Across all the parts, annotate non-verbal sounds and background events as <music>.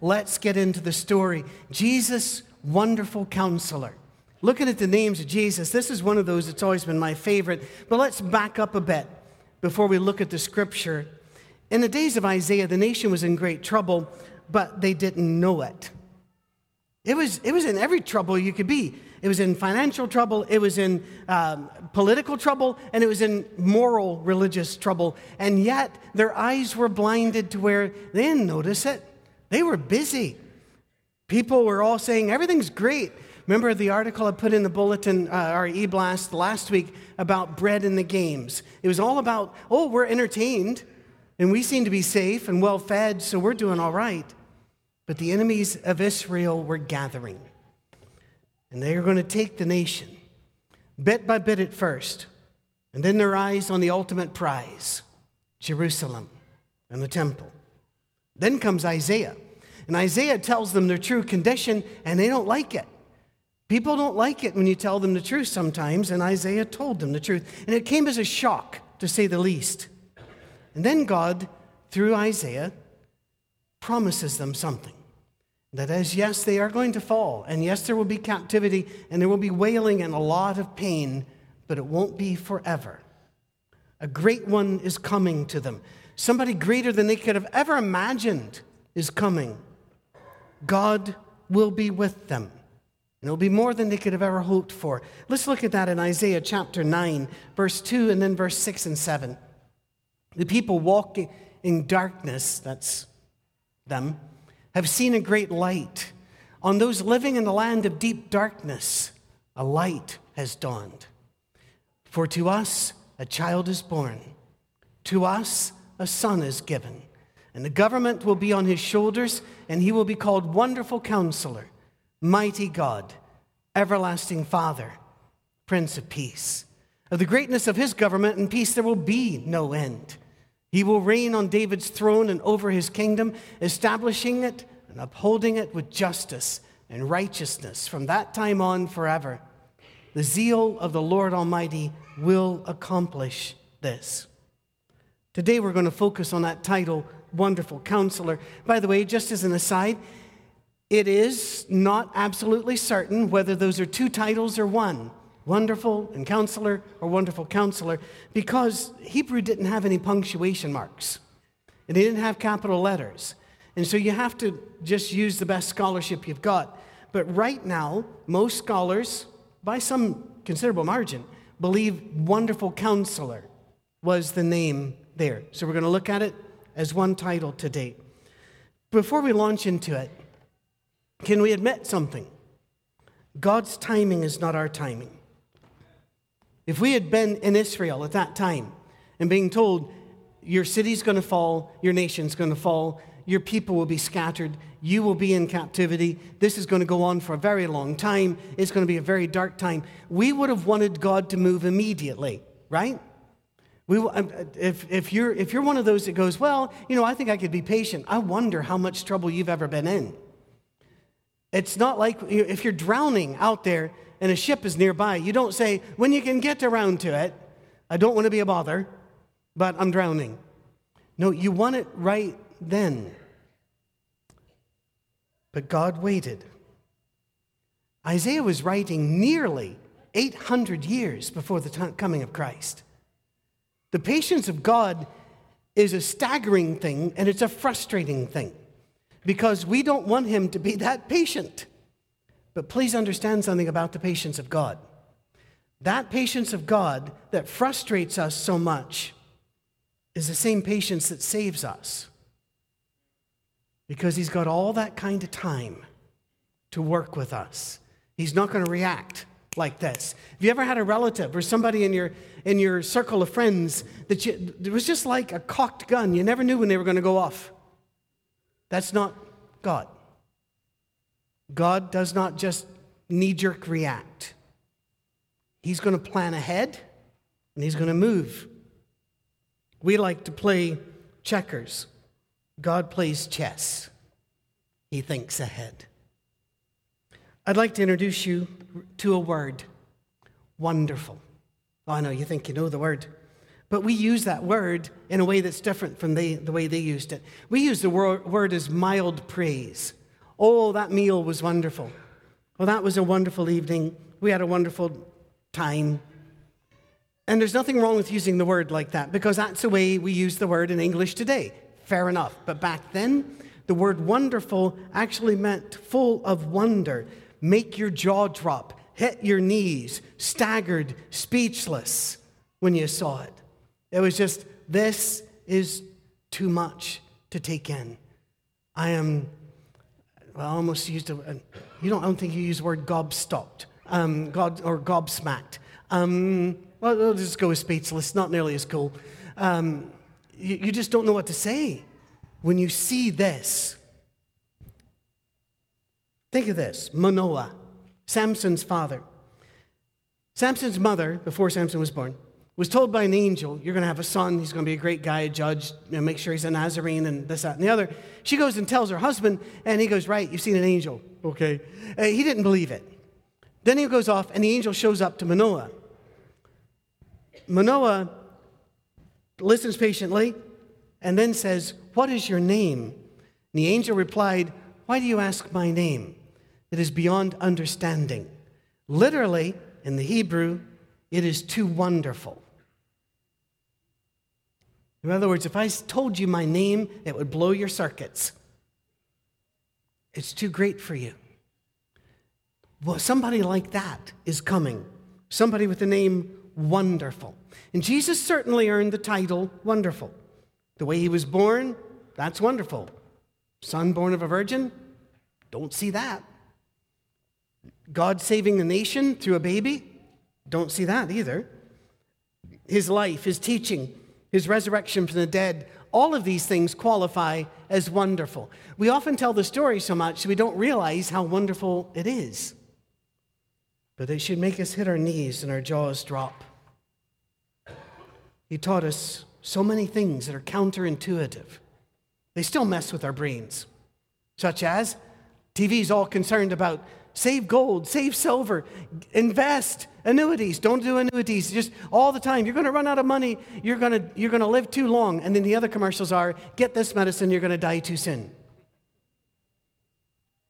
let's get into the story. Jesus, wonderful counselor. Looking at the names of Jesus, this is one of those that's always been my favorite. But let's back up a bit before we look at the scripture. In the days of Isaiah, the nation was in great trouble, but they didn't know it. It was, it was in every trouble you could be. It was in financial trouble, it was in um, political trouble, and it was in moral religious trouble. And yet, their eyes were blinded to where they didn't notice it. They were busy. People were all saying, everything's great. Remember the article I put in the bulletin, uh, our e blast last week about bread and the games? It was all about, oh, we're entertained and we seem to be safe and well fed, so we're doing all right. But the enemies of Israel were gathering, and they are going to take the nation bit by bit at first, and then their eyes on the ultimate prize Jerusalem and the temple. Then comes Isaiah. And Isaiah tells them their true condition, and they don't like it. People don't like it when you tell them the truth sometimes, and Isaiah told them the truth. And it came as a shock, to say the least. And then God, through Isaiah, promises them something. That as, yes, they are going to fall, and yes, there will be captivity, and there will be wailing and a lot of pain, but it won't be forever. A great one is coming to them. Somebody greater than they could have ever imagined is coming. God will be with them. And it'll be more than they could have ever hoped for. Let's look at that in Isaiah chapter 9, verse 2, and then verse 6 and 7. The people walking in darkness, that's them, have seen a great light. On those living in the land of deep darkness, a light has dawned. For to us a child is born, to us a son is given, and the government will be on his shoulders, and he will be called Wonderful Counselor mighty God, everlasting Father, Prince of Peace. Of the greatness of his government and peace, there will be no end. He will reign on David's throne and over his kingdom, establishing it and upholding it with justice and righteousness from that time on forever. The zeal of the Lord Almighty will accomplish this. Today we're going to focus on that title, Wonderful Counselor. By the way, just as an aside, it is not absolutely certain whether those are two titles or one wonderful and counselor or wonderful counselor because Hebrew didn't have any punctuation marks and they didn't have capital letters. And so you have to just use the best scholarship you've got. But right now, most scholars, by some considerable margin, believe wonderful counselor was the name there. So we're going to look at it as one title today. Before we launch into it, can we admit something? God's timing is not our timing. If we had been in Israel at that time and being told, your city's going to fall, your nation's going to fall, your people will be scattered, you will be in captivity, this is going to go on for a very long time, it's going to be a very dark time, we would have wanted God to move immediately, right? We, um, if, if, you're, if you're one of those that goes, well, you know, I think I could be patient, I wonder how much trouble you've ever been in. It's not like if you're drowning out there and a ship is nearby, you don't say, when you can get around to it, I don't want to be a bother, but I'm drowning. No, you want it right then. But God waited. Isaiah was writing nearly 800 years before the coming of Christ. The patience of God is a staggering thing and it's a frustrating thing because we don't want him to be that patient. But please understand something about the patience of God. That patience of God that frustrates us so much is the same patience that saves us. Because he's got all that kind of time to work with us. He's not going to react like this. Have you ever had a relative or somebody in your in your circle of friends that you, it was just like a cocked gun? You never knew when they were going to go off. That's not God. God does not just knee jerk react, He's going to plan ahead and He's going to move. We like to play checkers, God plays chess, He thinks ahead. I'd like to introduce you to a word wonderful. Oh, I know you think you know the word. But we use that word in a way that's different from the way they used it. We use the word, word as mild praise. Oh, that meal was wonderful. Well, that was a wonderful evening. We had a wonderful time. And there's nothing wrong with using the word like that because that's the way we use the word in English today. Fair enough. But back then, the word wonderful actually meant full of wonder, make your jaw drop, hit your knees, staggered, speechless when you saw it. It was just, this is too much to take in. I am, well, I almost used a, you don't, I don't think you use the word gobstopped um, God, or gobsmacked. Um, well, we'll just go with speechless, not nearly as cool. Um, you, you just don't know what to say when you see this. Think of this Manoah, Samson's father. Samson's mother, before Samson was born, was told by an angel, You're going to have a son. He's going to be a great guy, a judge, you know, make sure he's a Nazarene, and this, that, and the other. She goes and tells her husband, and he goes, Right, you've seen an angel. Okay. He didn't believe it. Then he goes off, and the angel shows up to Manoah. Manoah listens patiently and then says, What is your name? And the angel replied, Why do you ask my name? It is beyond understanding. Literally, in the Hebrew, it is too wonderful. In other words, if I told you my name, it would blow your circuits. It's too great for you. Well, somebody like that is coming. Somebody with the name Wonderful. And Jesus certainly earned the title Wonderful. The way he was born, that's wonderful. Son born of a virgin, don't see that. God saving the nation through a baby, don't see that either. His life, his teaching, his resurrection from the dead, all of these things qualify as wonderful. We often tell the story so much we don't realize how wonderful it is but they should make us hit our knees and our jaws drop. He taught us so many things that are counterintuitive. They still mess with our brains, such as TV's all concerned about save gold, save silver, invest, annuities. Don't do annuities just all the time. You're going to run out of money. You're going to, you're going to live too long. And then the other commercials are get this medicine, you're going to die too soon.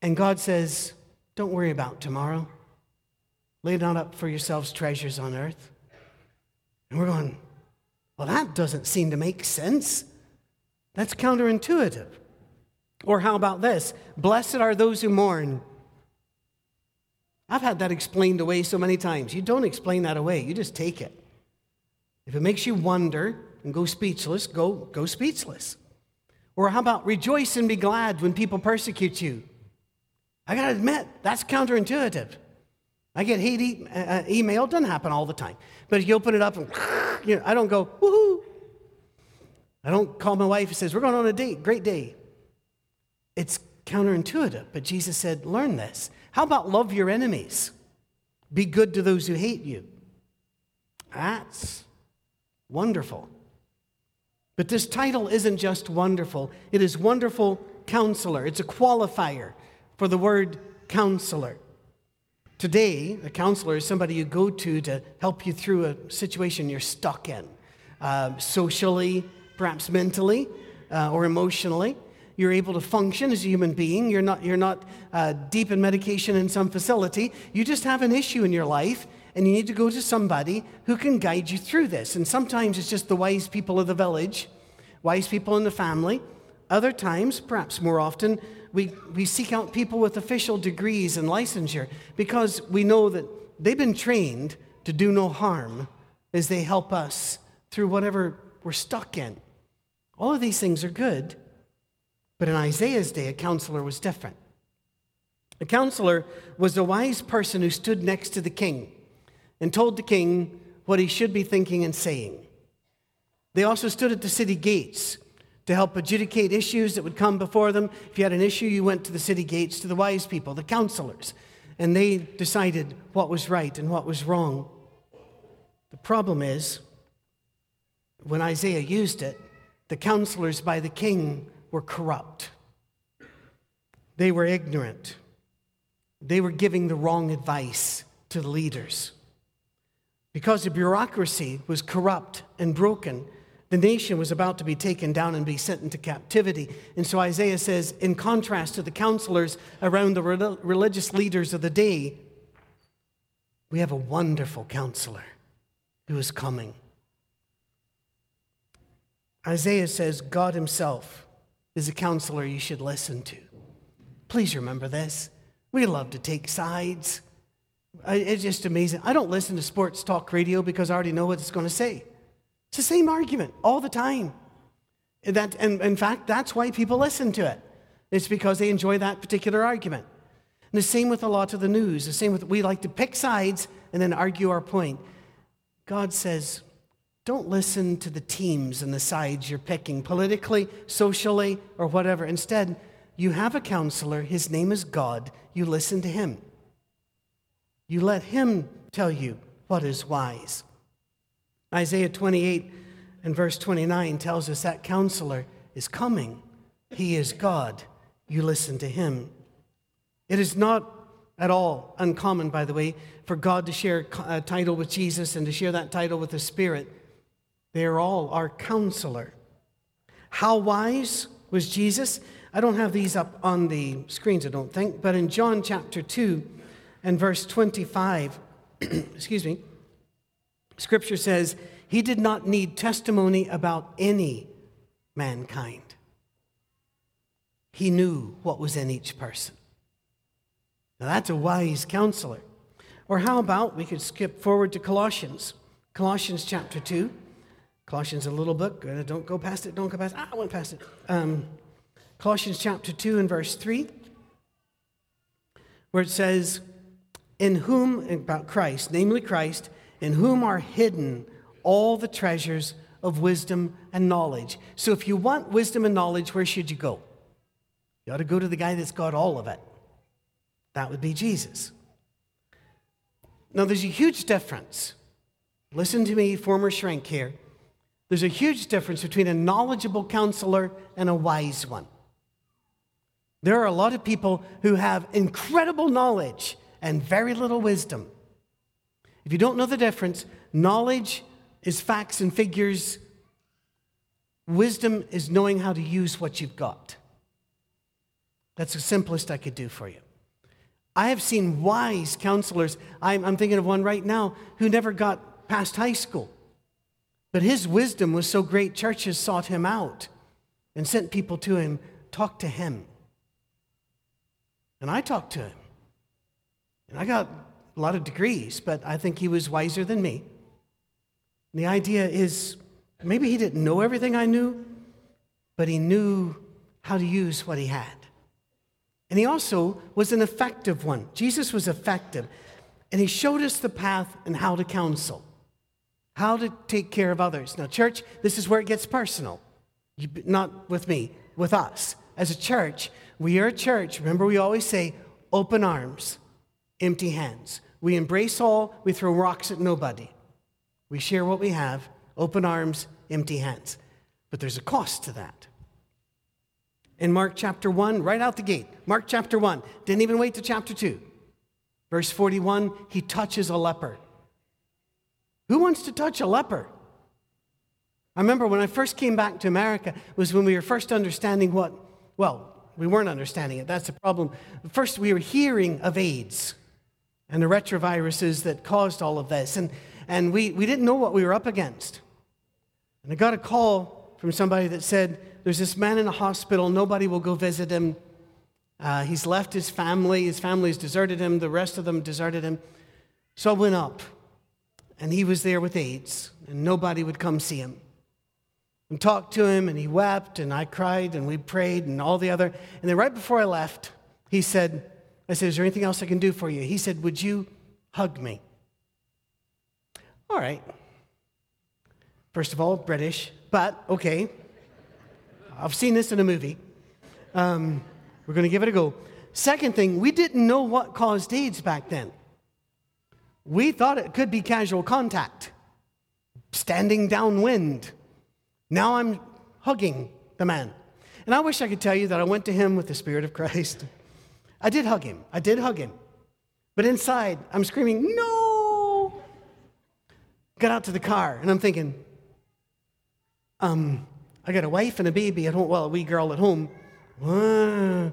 And God says, don't worry about tomorrow. Lay not up for yourselves treasures on earth. And we're going, well, that doesn't seem to make sense. That's counterintuitive. Or how about this? Blessed are those who mourn. I've had that explained away so many times. You don't explain that away, you just take it. If it makes you wonder and go speechless, go, go speechless. Or how about rejoice and be glad when people persecute you? I got to admit, that's counterintuitive. I get hate e- uh, uh, email. It doesn't happen all the time. But if you open it up and, <laughs> you know, I don't go, woohoo. I don't call my wife and says, we're going on a date, great day. It's counterintuitive, but Jesus said, learn this. How about love your enemies? Be good to those who hate you. That's wonderful. But this title isn't just wonderful, it is wonderful counselor. It's a qualifier for the word counselor. Today, a counselor is somebody you go to to help you through a situation you're stuck in, uh, socially, perhaps mentally, uh, or emotionally. You're able to function as a human being. You're not, you're not uh, deep in medication in some facility. You just have an issue in your life, and you need to go to somebody who can guide you through this. And sometimes it's just the wise people of the village, wise people in the family. Other times, perhaps more often, we, we seek out people with official degrees and licensure because we know that they've been trained to do no harm as they help us through whatever we're stuck in. All of these things are good, but in Isaiah's day, a counselor was different. A counselor was a wise person who stood next to the king and told the king what he should be thinking and saying. They also stood at the city gates to help adjudicate issues that would come before them. If you had an issue, you went to the city gates, to the wise people, the counselors, and they decided what was right and what was wrong. The problem is, when Isaiah used it, the counselors by the king were corrupt. They were ignorant. They were giving the wrong advice to the leaders. Because the bureaucracy was corrupt and broken, the nation was about to be taken down and be sent into captivity. And so Isaiah says, in contrast to the counselors around the religious leaders of the day, we have a wonderful counselor who is coming. Isaiah says, God Himself is a counselor you should listen to. Please remember this. We love to take sides. It's just amazing. I don't listen to sports talk radio because I already know what it's going to say. It's the same argument all the time. That, and in fact, that's why people listen to it. It's because they enjoy that particular argument. And the same with a lot of the news. The same with we like to pick sides and then argue our point. God says, don't listen to the teams and the sides you're picking politically, socially, or whatever. Instead, you have a counselor. His name is God. You listen to him. You let him tell you what is wise. Isaiah 28 and verse 29 tells us that counselor is coming. He is God. You listen to him. It is not at all uncommon, by the way, for God to share a title with Jesus and to share that title with the Spirit. They are all our counselor. How wise was Jesus? I don't have these up on the screens, I don't think, but in John chapter 2 and verse 25, <clears throat> excuse me, scripture says, He did not need testimony about any mankind. He knew what was in each person. Now that's a wise counselor. Or how about we could skip forward to Colossians, Colossians chapter 2. Colossians, a little book. Don't go past it. Don't go past it. Ah, I went past it. Um, Colossians chapter 2 and verse 3, where it says, In whom, about Christ, namely Christ, in whom are hidden all the treasures of wisdom and knowledge. So if you want wisdom and knowledge, where should you go? You ought to go to the guy that's got all of it. That would be Jesus. Now, there's a huge difference. Listen to me, former shrink here. There's a huge difference between a knowledgeable counselor and a wise one. There are a lot of people who have incredible knowledge and very little wisdom. If you don't know the difference, knowledge is facts and figures, wisdom is knowing how to use what you've got. That's the simplest I could do for you. I have seen wise counselors. I'm, I'm, thinking of one right now who never got past high school. But his wisdom was so great, churches sought him out and sent people to him, talk to him. And I talked to him. And I got a lot of degrees, but I think he was wiser than me. And the idea is maybe he didn't know everything I knew, but he knew how to use what he had. And he also was an effective one. Jesus was effective. And he showed us the path and how to counsel, how to take care of others. Now, church, this is where it gets personal. You, not with me, with us. As a church, we are a church. Remember, we always say open arms, empty hands. We embrace all, we throw rocks at nobody. We share what we have, open arms, empty hands. But there's a cost to that. In Mark chapter 1, right out the gate, Mark chapter 1, didn't even wait to chapter 2. Verse 41, he touches a leper. Who wants to touch a leper? I remember when I first came back to America was when we were first understanding what, well, we weren't understanding it. That's the problem. First, we were hearing of AIDS and the retroviruses that caused all of this. And, and we, we didn't know what we were up against. And I got a call from somebody that said, There's this man in a hospital. Nobody will go visit him. Uh, he's left his family. His family's deserted him. The rest of them deserted him. So I went up, and he was there with AIDS, and nobody would come see him and talked to him, and he wept, and I cried, and we prayed, and all the other. And then right before I left, he said, I said, Is there anything else I can do for you? He said, Would you hug me? All right. First of all, British, but okay. I've seen this in a movie. Um, we're going to give it a go. Second thing, we didn't know what caused AIDS back then. We thought it could be casual contact, standing downwind, now I'm hugging the man. And I wish I could tell you that I went to him with the Spirit of Christ. I did hug him. I did hug him. But inside, I'm screaming, no! Got out to the car, and I'm thinking, um, I got a wife and a baby at home, well, a wee girl at home. Uh,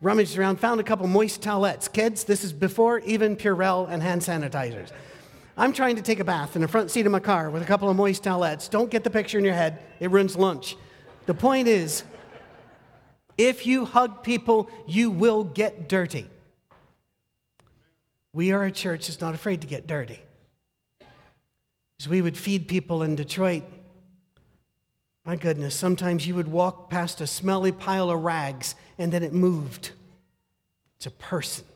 rummaged around, found a couple moist towelettes. Kids, this is before even Purell and hand sanitizers. I'm trying to take a bath in the front seat of my car with a couple of moist towelettes. Don't get the picture in your head, it ruins lunch. The point is, if you hug people, you will get dirty. We are a church that's not afraid to get dirty. As we would feed people in Detroit, my goodness, sometimes you would walk past a smelly pile of rags and then it moved. It's a person.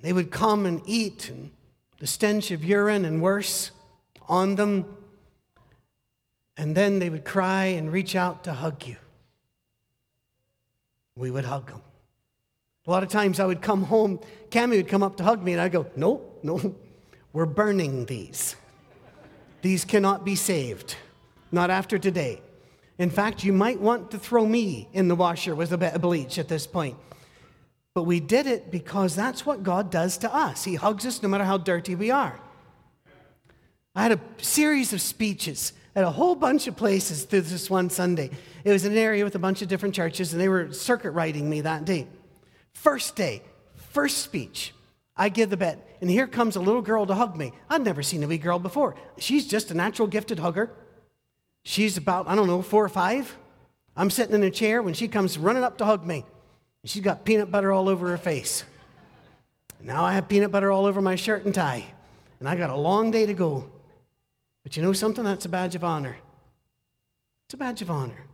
They would come and eat, and the stench of urine and worse on them. And then they would cry and reach out to hug you. We would hug them. A lot of times I would come home, Cami would come up to hug me, and I'd go, No, no, we're burning these. These cannot be saved. Not after today. In fact, you might want to throw me in the washer with a bit of bleach at this point. But we did it because that's what God does to us. He hugs us no matter how dirty we are. I had a series of speeches at a whole bunch of places through this one Sunday. It was in an area with a bunch of different churches, and they were circuit riding me that day. First day, first speech, I give the bet, and here comes a little girl to hug me. I'd never seen a wee girl before. She's just a natural gifted hugger. She's about, I don't know, four or five. I'm sitting in a chair when she comes running up to hug me. She's got peanut butter all over her face. Now I have peanut butter all over my shirt and tie, and I got a long day to go. But you know something? That's a badge of honor. It's a badge of honor.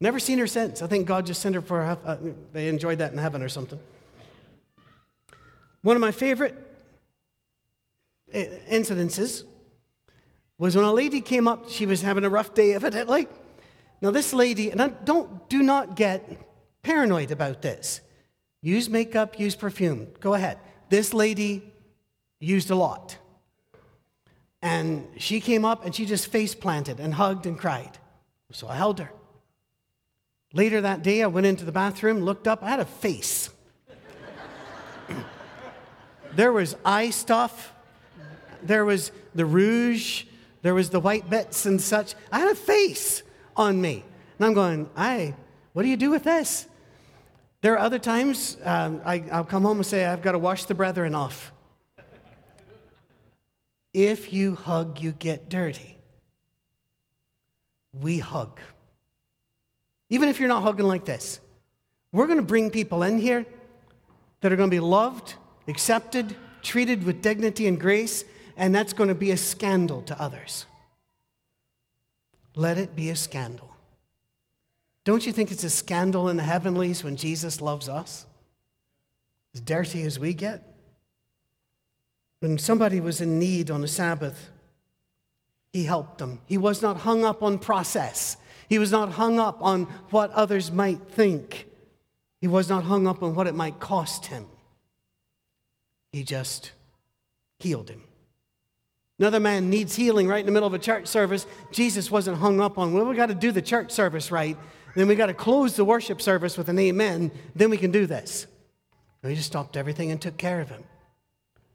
Never seen her since. I think God just sent her for, a, uh, they enjoyed that in heaven or something. One of my favorite uh, incidences was when a lady came up, she was having a rough day, evidently. Now, this lady, and I don't, do not get paranoid about this. Use makeup, use perfume. Go ahead. This lady used a lot. And she came up and she just face planted and hugged and cried. So I held her. Later that day, I went into the bathroom, looked up, I had a face. <clears throat> there was eye stuff, there was the rouge, there was the white bits and such. I had a face on me. And I'm going, I, what do you do with this? There are other times um, I, I'll come home and say, I've got to wash the brethren off. If you hug, you get dirty. We hug. Even if you're not hugging like this, we're going to bring people in here that are going to be loved, accepted, treated with dignity and grace, and that's going to be a scandal to others. Let it be a scandal. Don't you think it's a scandal in the heavenlies when Jesus loves us? As dirty as we get? When somebody was in need on a Sabbath, he helped them. He was not hung up on process. He was not hung up on what others might think. He was not hung up on what it might cost him. He just healed him. Another man needs healing right in the middle of a church service. Jesus wasn't hung up on, well, we got to do the church service right. Then we got to close the worship service with an amen. Then we can do this. he just stopped everything and took care of him.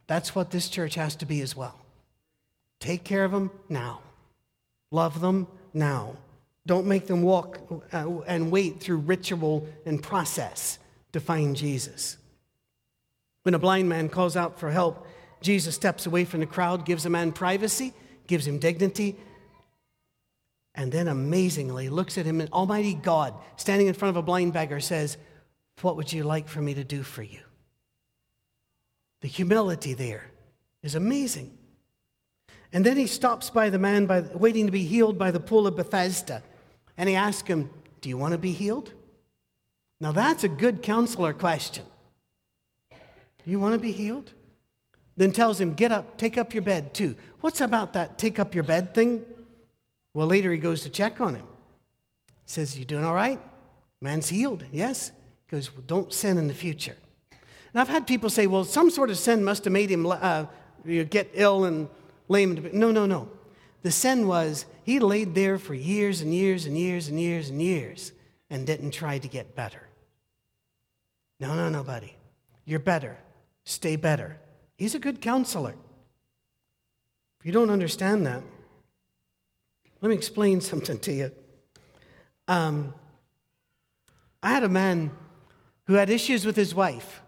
That's what this church has to be as well. Take care of them now. Love them now. Don't make them walk uh, and wait through ritual and process to find Jesus. When a blind man calls out for help, Jesus steps away from the crowd, gives a man privacy, gives him dignity, and then amazingly looks at him, and Almighty God, standing in front of a blind beggar, says, What would you like for me to do for you? The humility there is amazing. And then he stops by the man by, waiting to be healed by the pool of Bethesda, and he asks him, Do you want to be healed? Now that's a good counselor question. Do you want to be healed? Then tells him, Get up, take up your bed too. What's about that take up your bed thing? Well, later he goes to check on him. He says, You doing all right? Man's healed. Yes. He goes, well, Don't sin in the future. And I've had people say, Well, some sort of sin must have made him uh, get ill and lame. No, no, no. The sin was he laid there for years and years and years and years and years and didn't try to get better. No, no, no, buddy. You're better. Stay better. He's a good counselor. If you don't understand that, let me explain <laughs> something to you. Um, I had a man who had issues with his wife.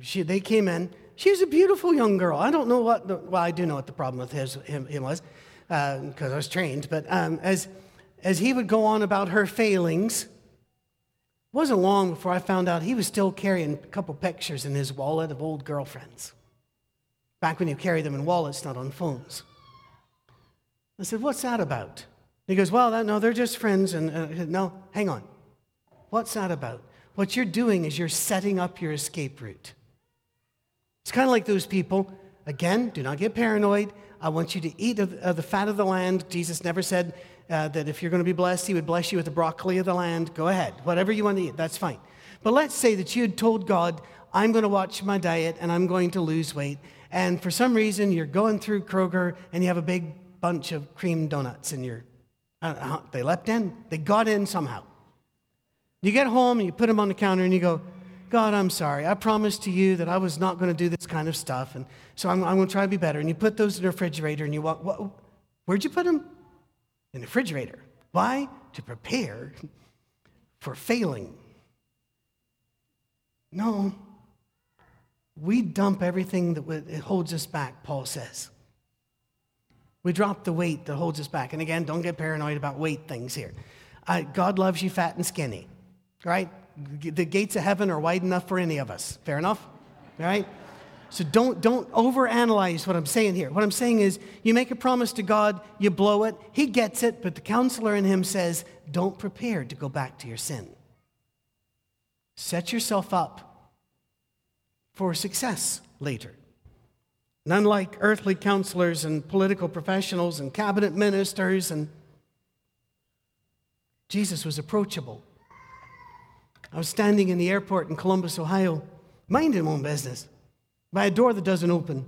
She, they came in. She was a beautiful young girl. I don't know what, the, well, I do know what the problem with his, him, him was, because uh, I was trained. But um, as, as he would go on about her failings, it wasn't long before I found out he was still carrying a couple pictures in his wallet of old girlfriends. Back when you carry them in wallets, not on phones. I said, What's that about? He goes, Well, that, no, they're just friends. And uh, no, hang on. What's that about? What you're doing is you're setting up your escape route. It's kind of like those people. Again, do not get paranoid. I want you to eat of, the fat of the land. Jesus never said uh, that if you're going to be blessed, he would bless you with the broccoli of the land. Go ahead. Whatever you want to eat, that's fine. But let's say that you had told God, I'm going to watch my diet and I'm going to lose weight. And for some reason, you're going through Kroger and you have a big bunch of cream donuts in your. Uh, they leapt in, they got in somehow. You get home and you put them on the counter and you go, God, I'm sorry. I promised to you that I was not going to do this kind of stuff. And so I'm, I'm going to try to be better. And you put those in the refrigerator and you walk, what, where'd you put them? In the refrigerator. Why? To prepare for failing. No. We dump everything that holds us back, Paul says. We drop the weight that holds us back. And again, don't get paranoid about weight things here. Uh, God loves you fat and skinny, right? The gates of heaven are wide enough for any of us. Fair enough? Right? So don't, don't overanalyze what I'm saying here. What I'm saying is you make a promise to God, you blow it, He gets it, but the counselor in Him says, don't prepare to go back to your sin. Set yourself up for success later. And unlike earthly counselors and political professionals and cabinet ministers, and Jesus was approachable. I was standing in the airport in Columbus, Ohio, minding my own business by a door that doesn't open,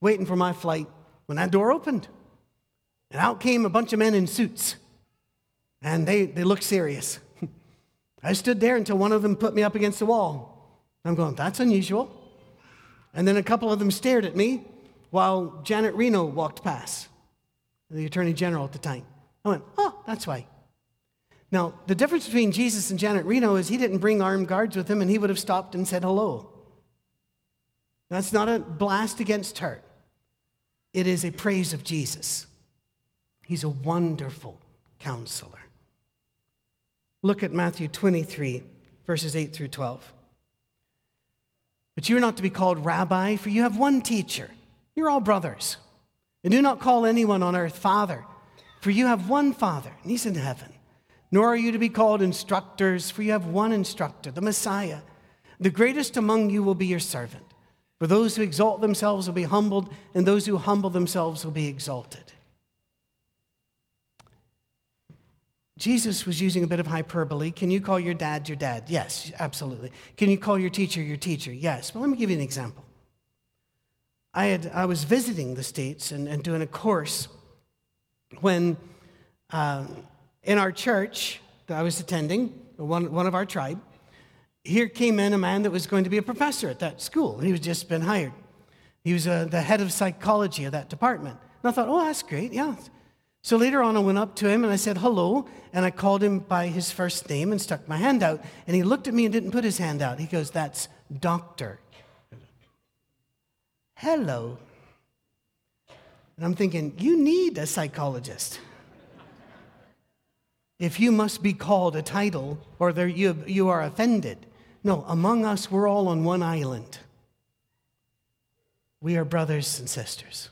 waiting for my flight. When that door opened, and out came a bunch of men in suits, and they, they looked serious. <laughs> I stood there until one of them put me up against the wall. I'm going, that's unusual. And then a couple of them stared at me while Janet Reno walked past, the Attorney General at the time. I went, oh, that's why. Now, the difference between Jesus and Janet Reno is he didn't bring armed guards with him and he would have stopped and said hello. That's not a blast against her, it is a praise of Jesus. He's a wonderful counselor. Look at Matthew 23, verses 8 through 12. But you are not to be called rabbi, for you have one teacher. You're all brothers. And do not call anyone on earth father, for you have one father, and he's in heaven. Nor are you to be called instructors, for you have one instructor, the Messiah. The greatest among you will be your servant. For those who exalt themselves will be humbled, and those who humble themselves will be exalted. Jesus was using a bit of hyperbole. Can you call your dad your dad? Yes, absolutely. Can you call your teacher your teacher? Yes. Well, let me give you an example. I, had, I was visiting the States and, and doing a course when um, in our church that I was attending, one, one of our tribe, here came in a man that was going to be a professor at that school. He was just been hired. He was uh, the head of psychology of that department. And I thought, oh, that's great, yeah. So later on, I went up to him and I said, hello. And I called him by his first name and stuck my hand out. And he looked at me and didn't put his hand out. He goes, that's doctor. Hello. And I'm thinking, you need a psychologist if you must be called a title or there you, you are offended. No, among us, we're all on one island. We are brothers and sisters.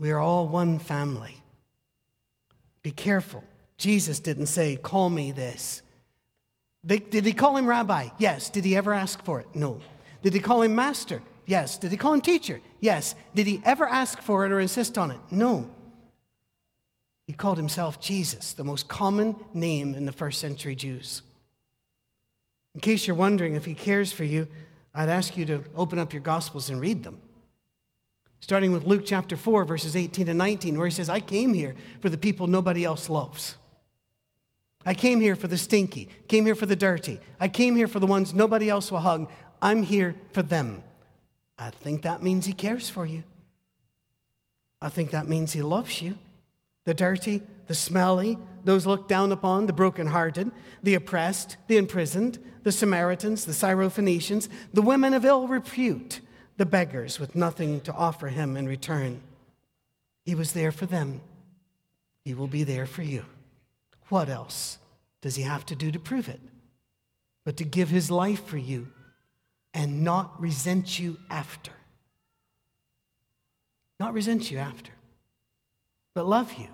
We are all one family. Be careful. Jesus didn't say, Call me this. Did he call him rabbi? Yes. Did he ever ask for it? No. Did he call him master? Yes. Did he call him teacher? Yes. Did he ever ask for it or insist on it? No. He called himself Jesus, the most common name in the first century Jews. In case you're wondering if he cares for you, I'd ask you to open up your Gospels and read them. Starting with Luke chapter 4, verses 18 and 19, where he says, I came here for the people nobody else loves. I came here for the stinky, came here for the dirty. I came here for the ones nobody else will hug. I'm here for them. I think that means he cares for you. I think that means he loves you. The dirty, the smelly, those looked down upon, the brokenhearted, the oppressed, the imprisoned, the Samaritans, the Syrophoenicians, the women of ill repute, the beggars with nothing to offer him in return. He was there for them. He will be there for you. What else does he have to do to prove it? But to give his life for you and not resent you after. Not resent you after, but love you,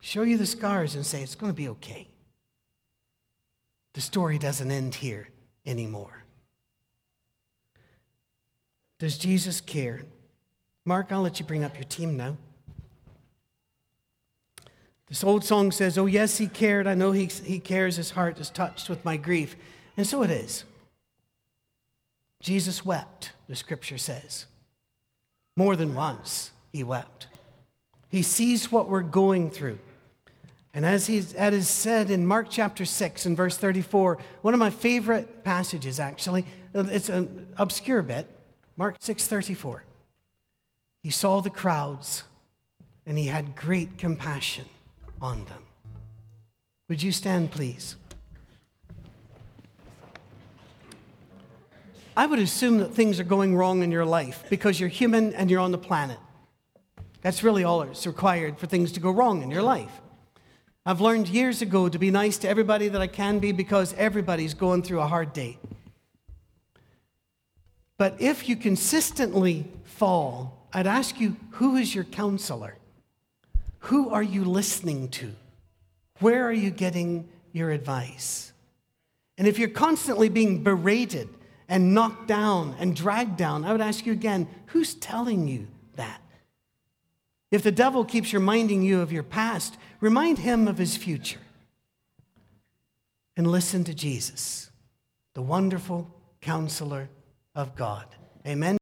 show you the scars and say, it's going to be okay. The story doesn't end here anymore. Does Jesus care? Mark, I'll let you bring up your team now. This old song says, Oh, yes, he cared. I know he, he cares. His heart is touched with my grief. And so it is. Jesus wept, the scripture says. More than once, he wept. He sees what we're going through. And as, he's, as said in Mark chapter 6 and verse 34, one of my favorite passages, actually, it's an obscure bit, Mark 6:34. He saw the crowds and he had great compassion on them. Would you stand, please? I would assume that things are going wrong in your life because you're human and you're on the planet. That's really all that's required for things to go wrong in your life. I've learned years ago to be nice to everybody that I can be because everybody's going through a hard day. But if you consistently fall, I'd ask you who is your counselor? Who are you listening to? Where are you getting your advice? And if you're constantly being berated and knocked down and dragged down, I would ask you again who's telling you that? If the devil keeps reminding you of your past, remind him of his future. And listen to Jesus, the wonderful counselor of God. Amen.